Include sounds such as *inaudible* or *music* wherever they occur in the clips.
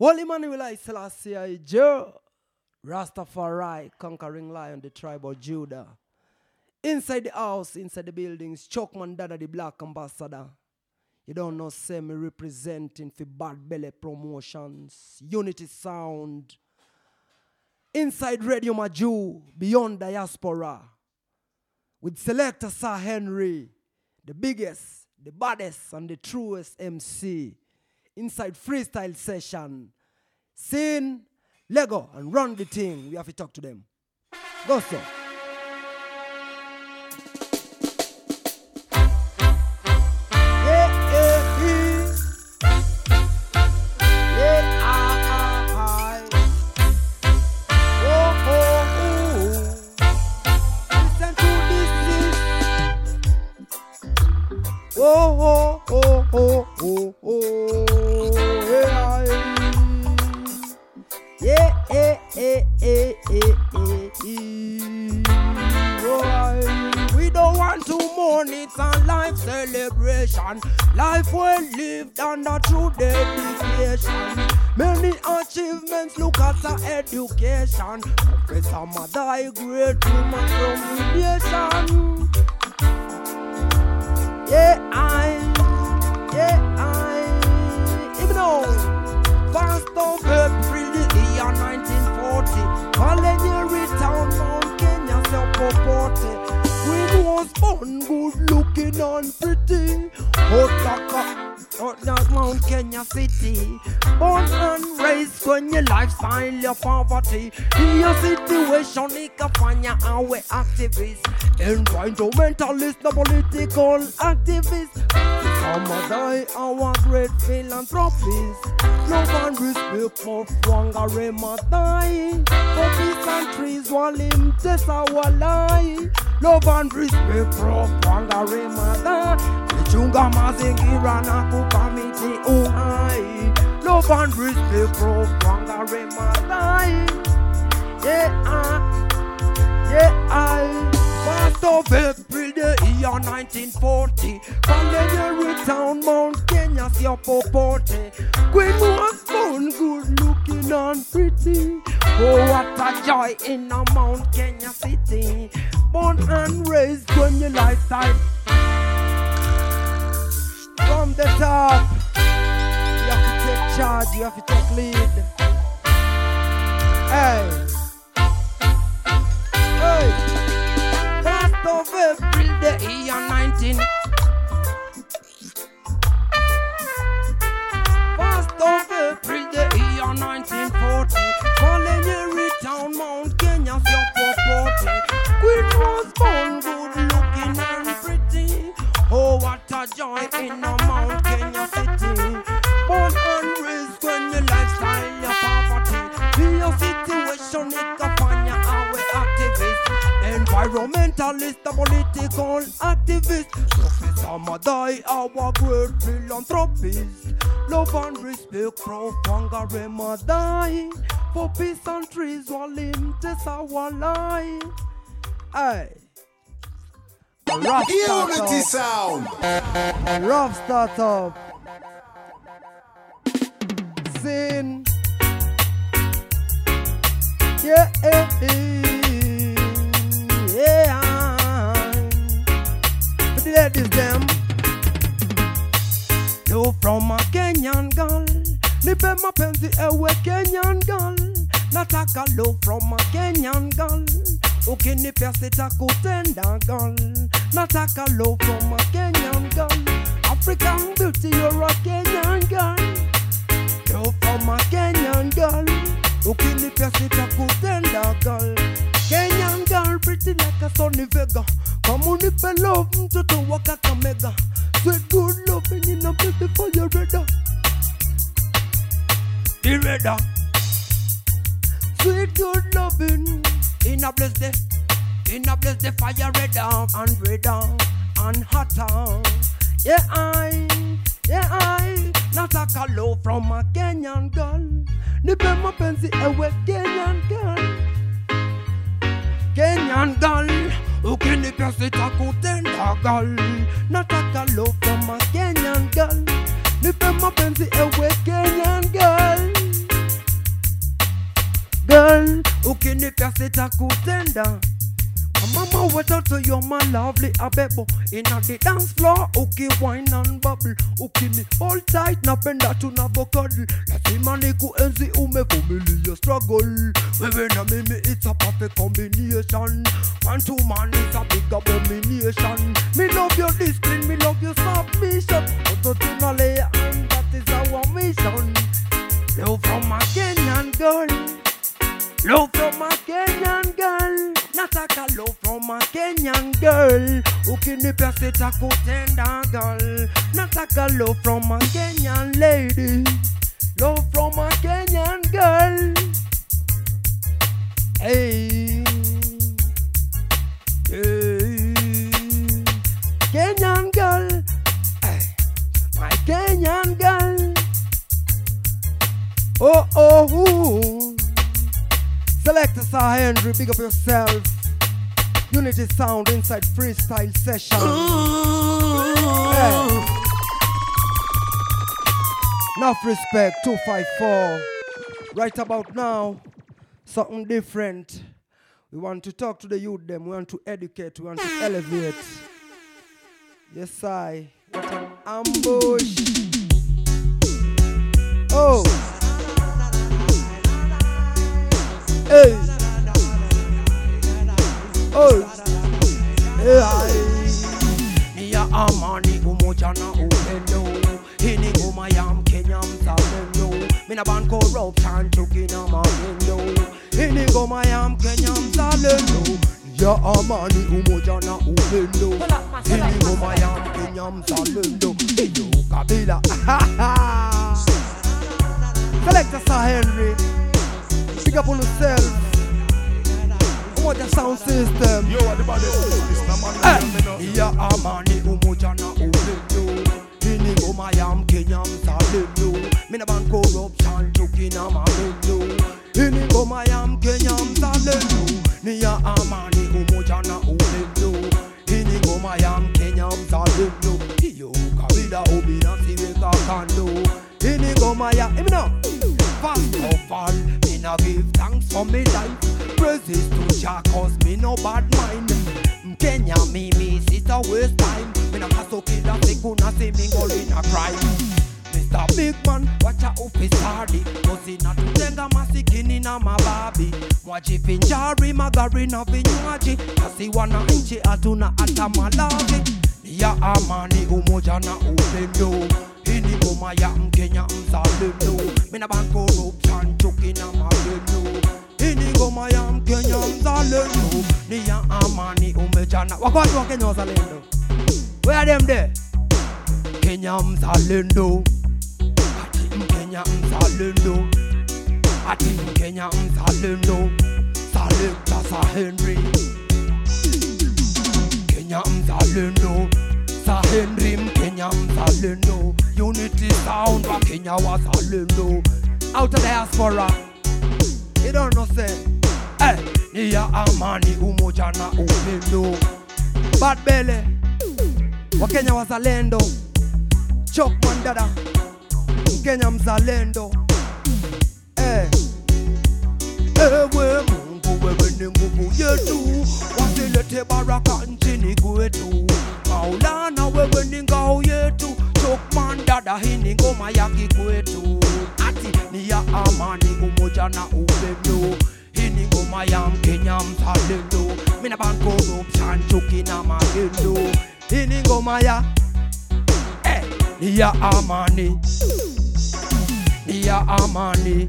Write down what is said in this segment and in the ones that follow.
Holy Emmanuel I Selassie Joe. Rastafari, conquering lion, the tribe of Judah. Inside the house, inside the buildings, Chokeman Dada, the black ambassador. You don't know, say me representing for Bad Belly Promotions, Unity Sound. Inside Radio Maju, Beyond Diaspora. With selector Sir Henry, the biggest, the baddest, and the truest MC. Inside freestyle session. Sin, Lego, and run the thing. We have to talk to them. Go, sir. City. Born and raised when your lifestyle, your poverty. In your situation, ikafanya awe activist. Environmentalist, the political activist. Some of die our great philanthropist. Love and respect for Wangari Maathai. For peace and trees while him test our lie. Love and respect for Wangari Maathai. Michunga mazingira na kukamiti uhai. Love and respect for Wangari Maathai. Yeah, I, yeah, I. First of April, the year 1940. Kalenjeri town, Mount Kenya, Siopopote. Queen was born good looking and pretty. Oh, what a joy in a Mount Kenya city. Born and raised when your lifestyle. From the top, charge, you have to take lead. Hey. Hey. First of April, the year 19. First of April, the year 1940. Environmentalist, a political activist. Professor Maathai, our great philanthropist. Love and respect, Prof. Wangari Maathai. For peace and trees, while him test our life. Hey. A rough Unity sound. rough start up. Sin. Yeah. Ladies them. You from a Kenyan girl. Nipe mapenzi ewe Kenyan girl. Nataka love from a Kenyan girl. Ukinipea sitakutenda girl. Nataka love from a Kenyan girl. African beauty, you're a Kenyan girl. You're from a Kenyan girl. Ukinipea sitakutenda girl. Kenyan girl, pretty like a sunny vega. Come unipe love, mtoto wa Kakamega. Sweet good loving in a beautiful your radar. The radar. Sweet good loving in a blaze the in a blaze the fire radar and radar and hotter. Yeah, I, yeah, I. Nataka love from a Kenyan girl. Nipe mapenzi ewe Kenyan girl. Genyandal Okene perse ta konten dagal Nan takalo kama genyangal Nipe mapenzi ewe genyangal Gal. Okene e perse ta konten dagal Mama watoto you're my lovely abebo Inna the dance floor okay, wine and bubble Okay, me hold tight napenda tunavokadli Lazima nikuenzi umevumilia struggle. Wewe na mimi it's a perfect combination. Man to man it's a big abomination. Me love your discipline, me love your submission. Oto tunalea and that is our mission. Love from a Kenyan girl. Love from a Kenyan girl Nataka love from a Kenyan girl Ukinipea sitakutenda girl Nataka love from a Kenyan lady Love from a Kenyan girl Hey Hey Kenyan girl hey. My Kenyan girl Oh oh ooh. Selector Sir Henry, big up yourself. Unity sound inside freestyle session. Hey. Enough respect, 254. Right about now, something different. We want to talk to the youth them, we want to educate, we want to elevate. Yes, I. What an ambush. Oh. Hey. Oh. Hey. Ni ya amani umoja upendo oh, hii ni ngoma ya mkenya mzalendo mina ban corruption chuki na magendo hii ni ngoma ya mkenya mzalendo ya amani umoja na oh, upendo hii ni ngoma ya mkenya mzalendo hiyo kabila. *laughs* Selector Sir Henry Big up on yourself. Umoja sound system. Yo, what the body? It's not money, me know. ya amani umoja na upendo hii ni ngoma ya mkenya mzalendo mina ban corruption chuki na magendo hii ni ngoma ya mkenya mzalendo ni ya amani umoja na upendo hii ni ngoma ya mkenya mzalendo hiyo kabila ubinafsi weka kando hii ni ngoma ya imino First of oh, all, me no give thanks for me life. Praises to Jah, cause me no bad mind. Mm, mkenya mimi sita waste time. Me no hustle kila siku na si mingle in a crime. Mr. Big Man, wacha ufisadi Kozi natutenga masikini na mababi Mwajivinjari magari na vinywaji Kasi wananchi hatuna hata malazi Ni ya amani umoja na upendo hii ni ngoma ya mkenya mzalendo mina ban corruption chuki na magendo mzalendo ni ya amani umejana watu wa kenya wazalendo where are them there? Kenya mzalendo. Ati mkenya mzalendo. Ati mkenya mzalendo salekta sa henry Kenya mzalendo. Sa Henry Mkenya mzalendo Unity sound wa Kenya wazalendo Out of the diaspora. You don't know say. Ni ya amani umoja na upendo Bad Belly Wakenya wazalendo Chokeman Dada Mkenya mzalendo eh. Ewe Mungu, wewe ni nguvu yetu, wasilete baraka nchini kwetu. Maulana, wewe ni ngao yetu, Chokeman dada, hii ni ngoma ya kikwetu. Ati ni ya amani, umoja na upendo. Hii ni ngoma ya Mkenya mzalendo, mina ban corruption, chuki na magendo. Hii ni ngoma ya eh, ni ya amani, ni ya amani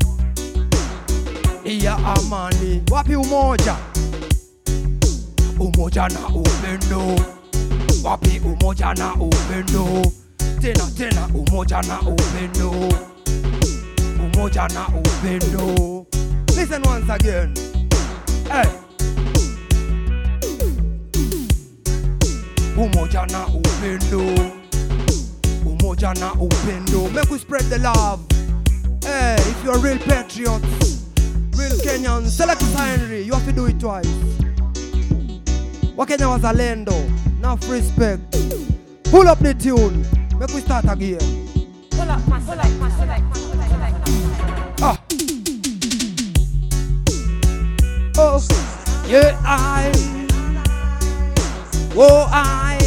ya amani. Wapi umoja? Umoja na upendo. Wapi umoja na upendo? Tena tena, umoja na upendo. Umoja na upendo. Listen once again. Hey. Umoja na upendo. Umoja na upendo. Make we spread the love. Hey, if you're a real patriot, real Kenyan, select Henry, you have to do it twice. Wakenya wazalendo, enough respect. Pull up the tune, make we start again. Pull up, my pull up, yeah, I, oh, I,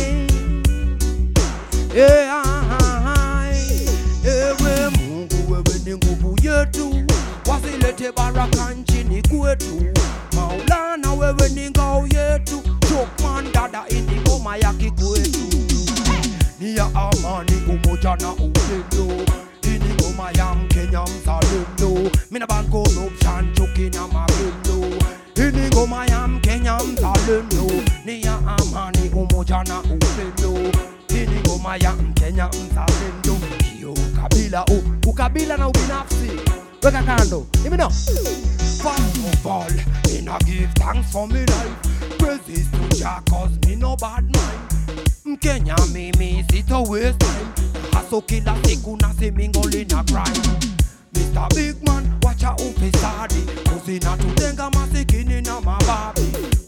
yeah, I, ewe Mungu, wewe ni nguvu yetu, wasilete baraka ni kwetu. Maulana, we ni ngao yetu, Chokeman dada, ini ngoma ya kikwetu ni ya amani, umoja na upendo. Ini ngoma ya Mkenya mzalendo, mina ban corruption, chuki na mapenzi Hii ni ngoma ya Mkenya mzalendo, ni ya amani, umoja na upendo. Hii ni ngoma ya Mkenya mzalendo, hiyo ukabila, u, ukabila na ubinafsi weka kando, Let me know. First of all, me no give thanks for me life. Praises to Jah, cause me no bad mind. Mkenya mimi sito waste time. Hustle kila siku na simingoli na grind. Mr. Big Man, wacha ufisadi, kuzinatutenga masikini na mababi.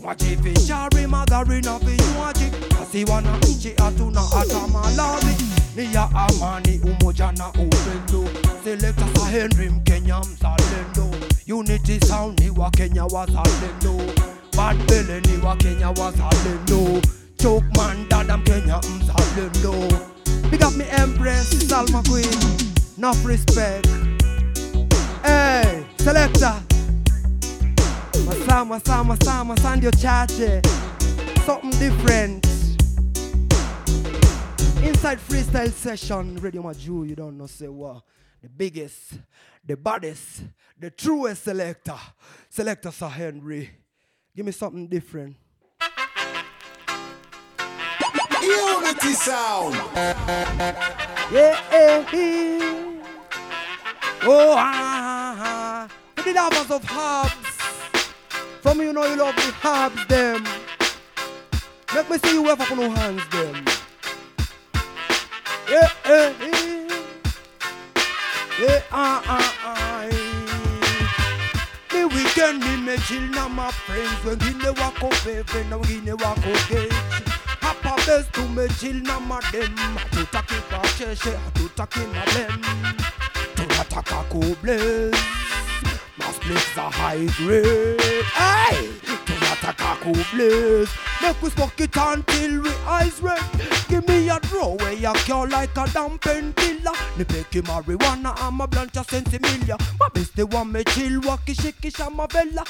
Wajivinjari magari na vinywaji, kasi wananchi hatuna hata malavi. Ni ya amani, umoja na upendo. Selector sa Henry Mkenya mzalendo. Unity sound ni wa Kenya wazalendo. Bad Belly ni wa Kenya wazalendo. Chokeman dada Mkenya mzalendo. Big up me Empress Salma Queen. Enough respect. Selector. Masaa, masaa, masaa, masaa ndio chache. Something different. Inside freestyle session, Radio Maju, you don't know say what. The biggest, the baddest, the truest selector. Selector Sir Henry. Give me something different. Unity sound. Yeah, eh, eh. Oh, ah, ah, the lovers of herbs. From you know you love the herbs, them. Make me see you wave up your hands, them. Yeah, eh, eh. Yeah, ah, ah, ah. eh. The weekend me me chill na my friends wengine wako pepe na wengine wako gauge hapa best tumechill na madem hatutaki kacheshe hatutaki madem tunataka kublaze masplits are high grade hey! tunataka kublaze make we smoke it until we eyes red. Give me a draw where you cure like a damn painkiller nipeke marijuana ama blancha sensimilia mabeste wame chill wakishikisha mavela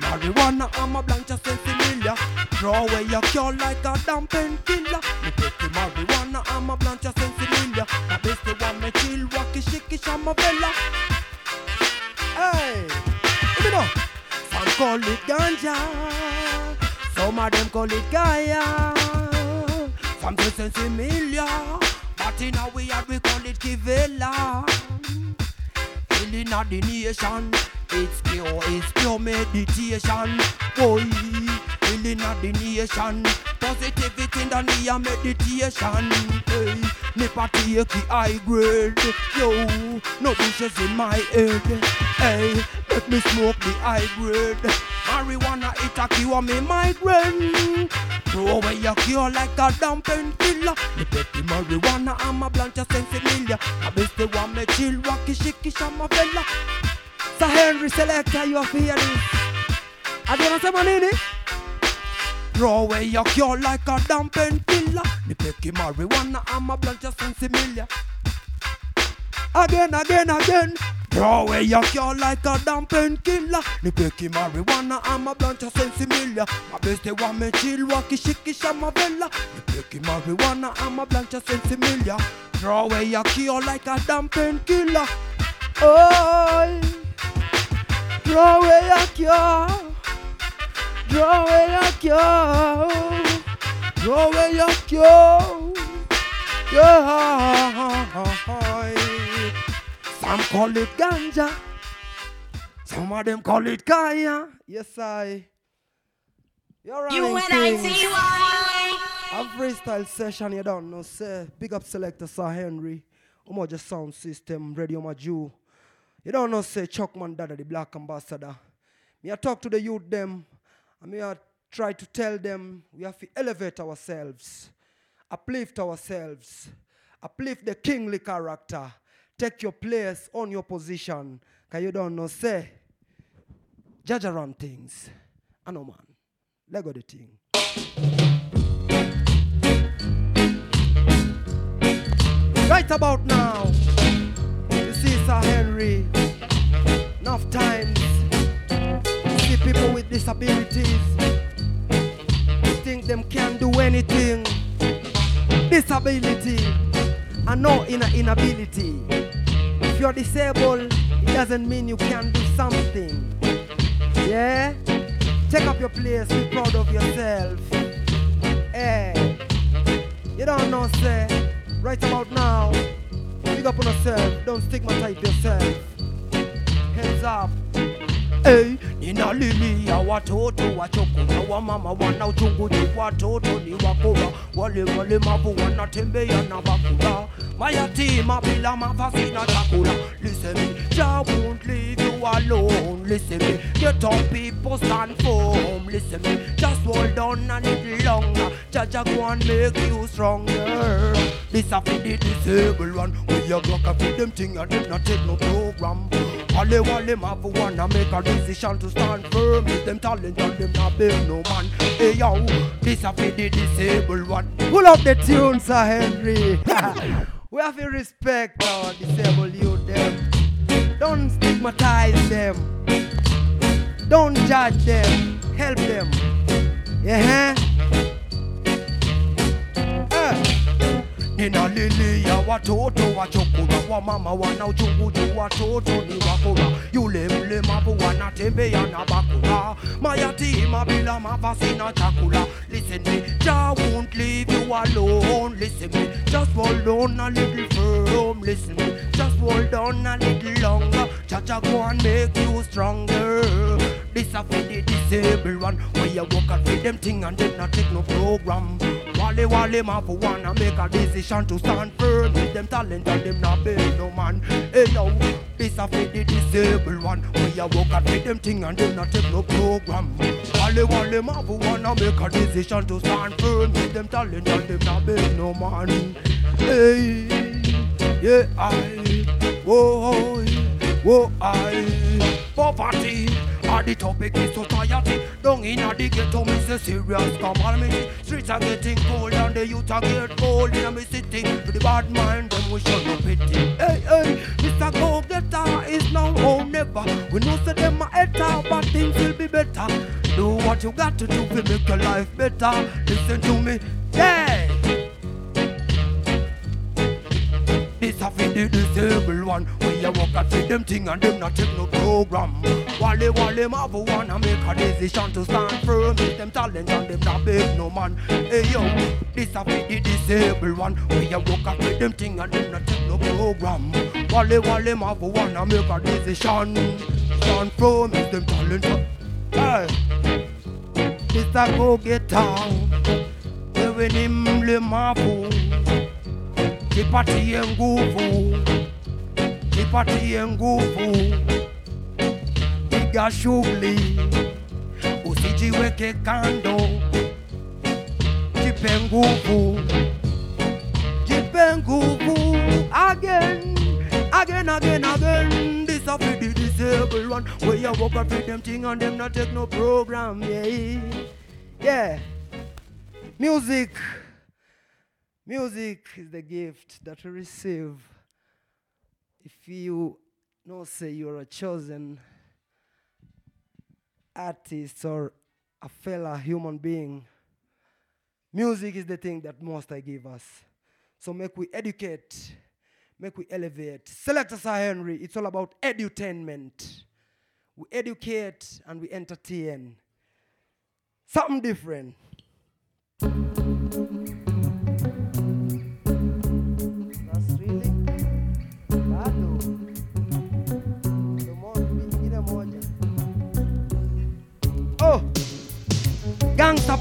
marijuana ama blancha sensimilia draw where you cure like a damn painkiller nipeke marijuana ama blancha sensimilia mabeste wame chill wakishikisha mavela Hey, you know, some call it ganja, some of them call it Gaia, some say sensimilia, but in our way we call it Kivela. Healing of the nation, it's pure, it's pure meditation. Boy, healing of the nation, positivity in the meditation. Hey, me party take the high grade, yo, no bushes in my head. Hey, let me smoke the high grade. Marijuana it a cure me migraine. Throw away your cure like a damn painkiller. Me take the marijuana I'm a blancha sensimilia. I best the one me chill, wacky shiki shama fella. Sir Henry Selector, you have hear this. Adi unasema nini? Throw away your cure like a damn painkiller. Me the marijuana I'm a blancha sensimilia. Again, again, again. Throw away your cure like a damn painkiller. Ni peki marijuana ama blancha sensimilia. Mabeste wame chill wakishikisha mavela. Ni peki marijuana ama blancha sensimilia. Throw away your cure like a damn painkiller. Oh, throw away your cure. Throw away your cure. Throw away your cure. Yeah. Some call it ganja. Some of them call it kaya. Yes, I. You're right. U-N-I-T-Y. A freestyle session, you don't know, say. Big up selector Sir Henry. Umoja Sound System, Radio Maju. You don't know, say Chokeman Dada, the black ambassador. Me I talk to the youth them, and we are try to tell them we have to elevate ourselves, uplift ourselves, uplift the kingly character, take your place on your position. Can you don't know, say, judge around things. I know, man. Let go the thing. Right about now, you see Sir Henry, enough time people with disabilities, think them can do anything. Disability and no inner inability. If you're disabled, it doesn't mean you can do something. Yeah? Take up your place, be proud of yourself. Hey, you don't know, sir. right about now, big up on yourself, don't stigmatize yourself. Hands up. Hey, ninalilia watoto wachokora wa mama wanaochungulia watoto ni wakora, wale walemavu wanatembea na bakula, mayatima bila mavazi na chakula. Listen me, Jah won't leave you alone. Listen me, get up people stand firm. Listen me, just hold on a little longer. Jah Jah go and make you stronger. This a for the disabled one, we a block a for them thing and them not take no program. Wale wale ma for wanna make a decision to stand firm With them talent and them not beg no man Hey yo, this a for the disabled one Pull up the tune, Sir Henry. We have to respect our disabled youth them Don't stigmatize them. Don't judge them. Help them. Yeah, ninalilia watoto wachokora wa mama wanaochunguju watoto ni wakora yule mlemavu wanatembea na bakora mayatima bila mavazi na chakula. Listen me Jah won't leave you alone. Listen me just hold on a little firm. Listen me just hold on a little longer. Jah Jah go and make you stronger. This a for the disabled one where you walk out with them thing and them not take no program Wale wale ma for wanna make a decision to stand firm with them talent and them not beg no man. Hey yo, this a for the disabled one. Where you walk out with them thing and them not take no program. Wale wale ma for wanna make a decision to stand firm with them talent and them not beg no man. Hey, yeah I, whoa, whoa I, poverty. Are the topic in society Down in the ghetto, me say serious calamity Streets are getting cold and the youth are get cold. In me city, to the bad mind, them we show no pity. Hey, hey, Mr. Go Getter is now or never. We know say them a hater, but things will be better. Do what you got to do to make your life better. Listen to me, yeah This a for the disabled one. Where you walk out with them thing and them not take no program. Wale wale ma for wanna make a decision to stand firm. With them talent and them not beg no man. Hey yo, this a for the disabled one. Where you walk out with them thing and them not take no program. Wale wale ma for wanna make a decision. Stand firm with them talent Hey, this a go get down. Wewe ni mlemavu jipatie nguvu, jipatie nguvu, piga shughuli, usijiweke kando, jipe nguvu, jipe nguvu. Again, again, again, again. This a for the disabled one, where you walk up with them thing and them not take no program, yeah, yeah. Music. Music is the gift that we receive if you know, say you're a chosen artist or a fellow human being. Music is the thing that most I give us. So make we educate, make we elevate. Selector Sir Henry, it's all about edutainment. We educate and we entertain. Something different.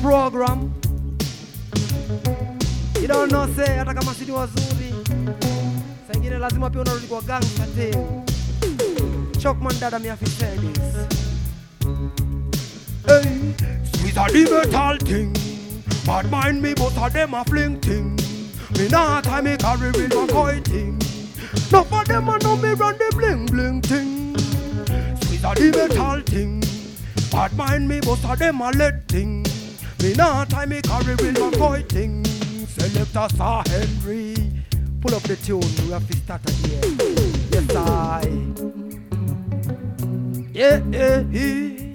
Program. You don't know say hata kama sini wazuri. Saa ingine lazima pia unarudi kwa thing. Chokeman dada. Hey, squeeze a thing. Bad mind me, both of them a fling thing. Me not time me carry with my coy thing. No for them a know me run the bling bling thing. Squeeze a metal thing. Bad mind me, both of them a lead thing. Me not time me carry with my thing. Selector Sir Henry. Pull up the tune, we have to start again. Yes, I. Yeah, yeah, yeah.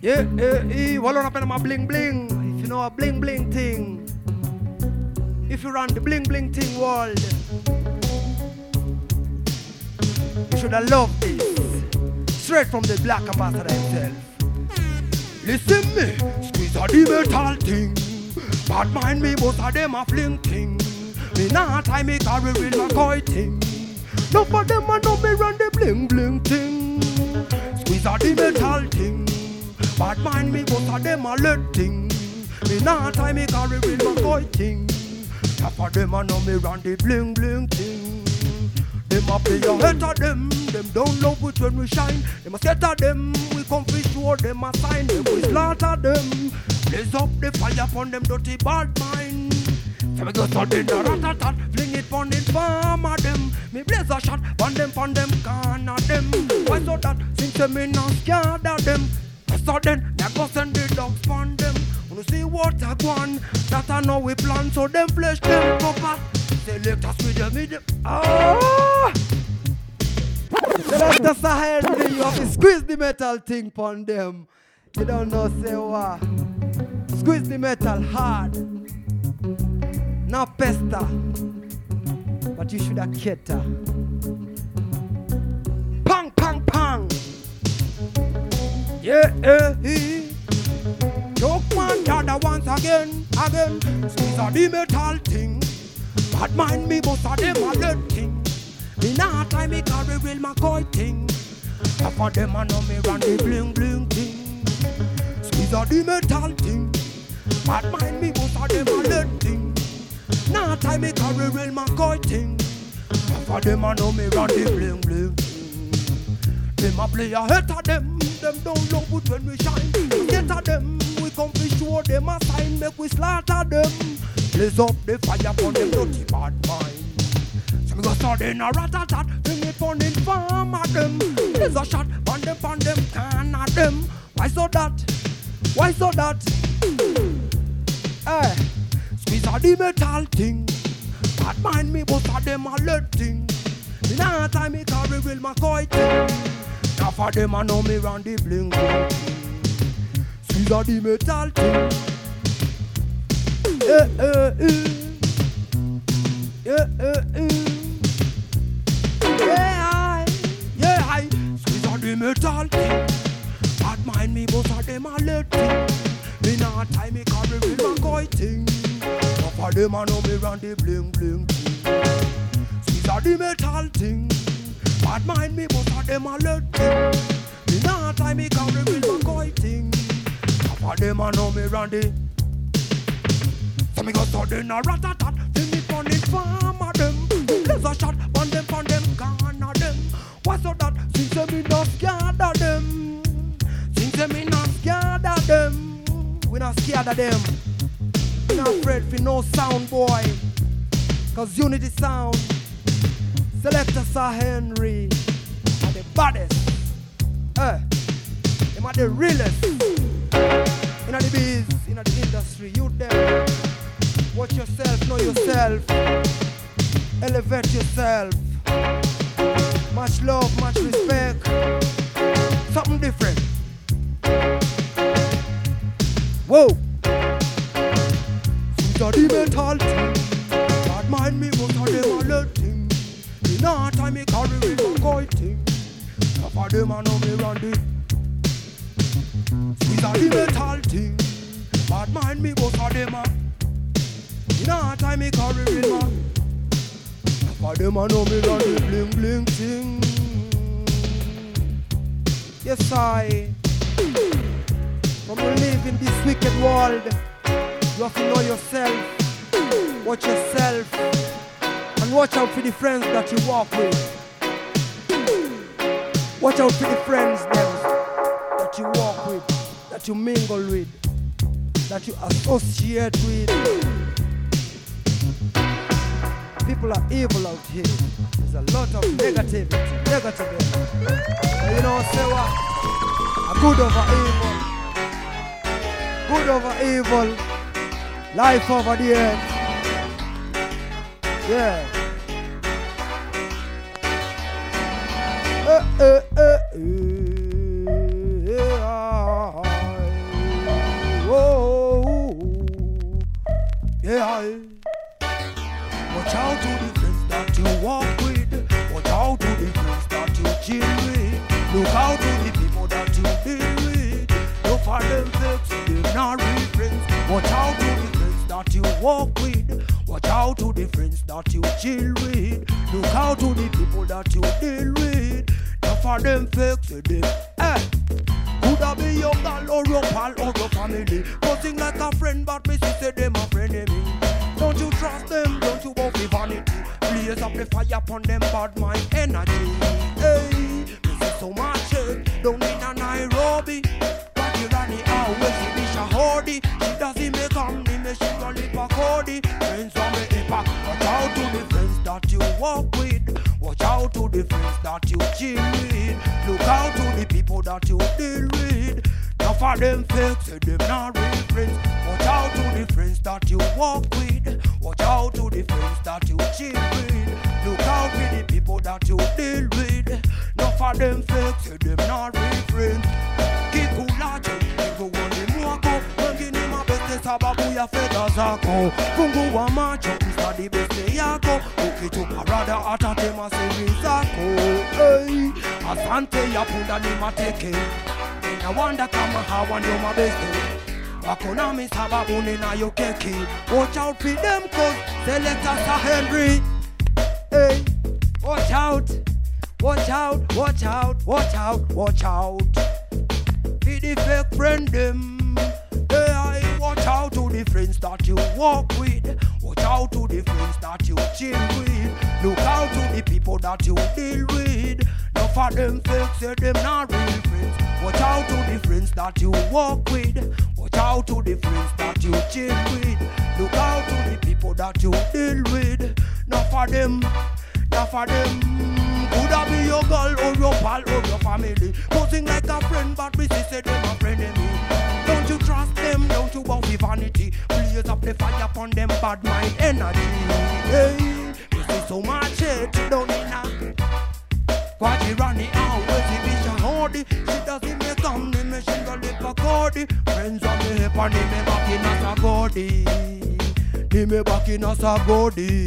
Yeah, yeah, yeah. Wall on up in my bling bling. If you know a bling bling thing. If you run the bling bling thing world. You should have loved this. Straight from the black ambassador himself. Listen me, squeeze a the metal thing. Bad mind me, both of them a fling thing. Me not time me carry with my coy thing. No for them I know me run the bling bling thing. Squeeze a the metal thing. Bad mind me, both of them a lead thing. Me not time me carry with my coy thing. No for them I know me run the bling bling thing. Them a play a head of them, them don't love it when we shine. Them a scatter them, come fi show them a sign. Them we slaughter them, blaze up the fire upon them dirty bad mind. So me go sudden a rat fling it pon the farm of them. Me blaze a shot, pon them pon them of them. Why so that? Since me not scared of them. So then, me go send the dogs pon them. Wanna see what I want, that I know we plan. So them flesh them proper. Select us with them, with them. Ah! Select us ahead, you have to squeeze the metal thing pon them. You don't know, say what? Squeeze the metal hard. Not pester, but you should have cater. Pang, pang, pang. Yeah, eh, eh. Choke one other once again, again. Squeeze a the metal thing. Bad mind me, but a them a thing. Me not time me carry real McCoy thing. Half of them a know me run the bling bling thing. Squeeze a the metal thing. Bad mind me, but a them a lead thing. Not time me carry real McCoy thing. Half of them a know me run the bling bling. Them a play a hate of them. Them don't love it when we shine. Get of them, we come to show them a sign. Make we slaughter them. Blaze up the fire for them dirty bad mind. Me go in a rat tat tat. Bring it on in farm of them. There's a shot on them on them can of them. Why so that? Why so that? Hey, squeeze a the metal thing. Bad mind me, but of them a lead thing. Me nah time me carry real McCoy thing. Now for them I know me run the bling bling. Squeeze a the metal thing. Yeah, yeah, yeah. Yeah, yeah, yeah. A thing. Bad mind me, but of them a thing. Me nah time me carry real McCoy thing. Now for them I know me run the bling bling thing. Squeeze a the metal thing. Bad mind me, but of them a thing. Me nah time me carry real McCoy thing. Now for them I know me run the. So me go sudden a rat tat tat. Fling it on it farm of them. A shot on them, on them, can of them. What's so that? Since not scared of them. Not afraid for no sound boy. Cause unity sound. Selector Sir Henry are the baddest. Eh. Them are the realest. In the biz, in the industry. You them. Watch yourself, know yourself. Elevate yourself. Much love, much respect. Something different. Whoa. Since I the mental thing. Bad mind me, but I them a lead thing. Me time me carry with no coy thing. Half of them I know me run the. Since I the mental thing. Bad mind me, but I them a. Me not time me carry with my. Half of them I know me the bling bling thing. Yes, I. From you live in this wicked world, you have to know yourself, watch yourself, and watch out for the friends that you walk with. Watch out for the friends that you walk with, that you mingle with, that you associate with. People are evil out here. There's a lot of negativity, negativity. But you know, say what? A good over evil. Good over evil. Life over the earth. Yeah. Uh, uh, uh, uh, walk with. Watch out to the friends that you chill with. Look out to the people that you deal with. Look for them fakes, them. Eh. Could I be your gal or your pal or your family? Nothing like a friend, but me sister them a frenemy. Don't you trust them? Don't you want the vanity? Blaze up the fire upon them bad mind energy. Hey, this is so much. Don't need a Nairobi. Walk with. Watch out to the friends that you chill with. Look out to the people that you deal with. Now for them fakes, say them not real friends. Watch out to the friends that you walk with. Watch out to the friends that you chill with. Look out for the people that you deal with. Now for them fakes, say them not real ya fedha zako. Fungu wa macho, mstadi beste yako. Ukitupa rada atatema siri zako. Hey, asante ya punda ni mateke. Ninawanda kama hawa ndio mabeste wako nami sababu ninayo keki. Watch out for them cause selector Sir Henry. Hey, watch out, watch out, watch out, watch out, watch out. For the fake friend them. Out to the friends that you walk with. Watch out to the friends that you chill with. Look out to the people that you deal with. Not for them fakes, say them not real friends. Watch out to the friends that you walk with. Watch out to the friends that you chill with. Look out to the people that you deal with. Not for them, not for them. Be your girl or your pal or your family? Posing like a friend, but me say them a friend me. Don't you trust them? Don't you bow the vanity? Blaze up the fire upon them bad mind energy. Hey, this is so much hate, don't need now. Quachi Rani always the vision hardy. She doesn't make come the machine go lip a cordy. Friends on the hip and me back in as a gordy. Me back in as a gordy.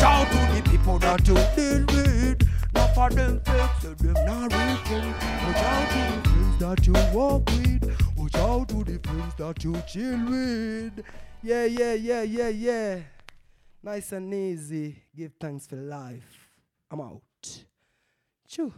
Out to the people that you deal with. Not for them fakes, so them not real. Watch out to the friends that you walk with. Watch out to the friends that you chill with. Yeah, yeah, yeah, yeah, yeah. Nice and easy. Give thanks for life. I'm out. Chew.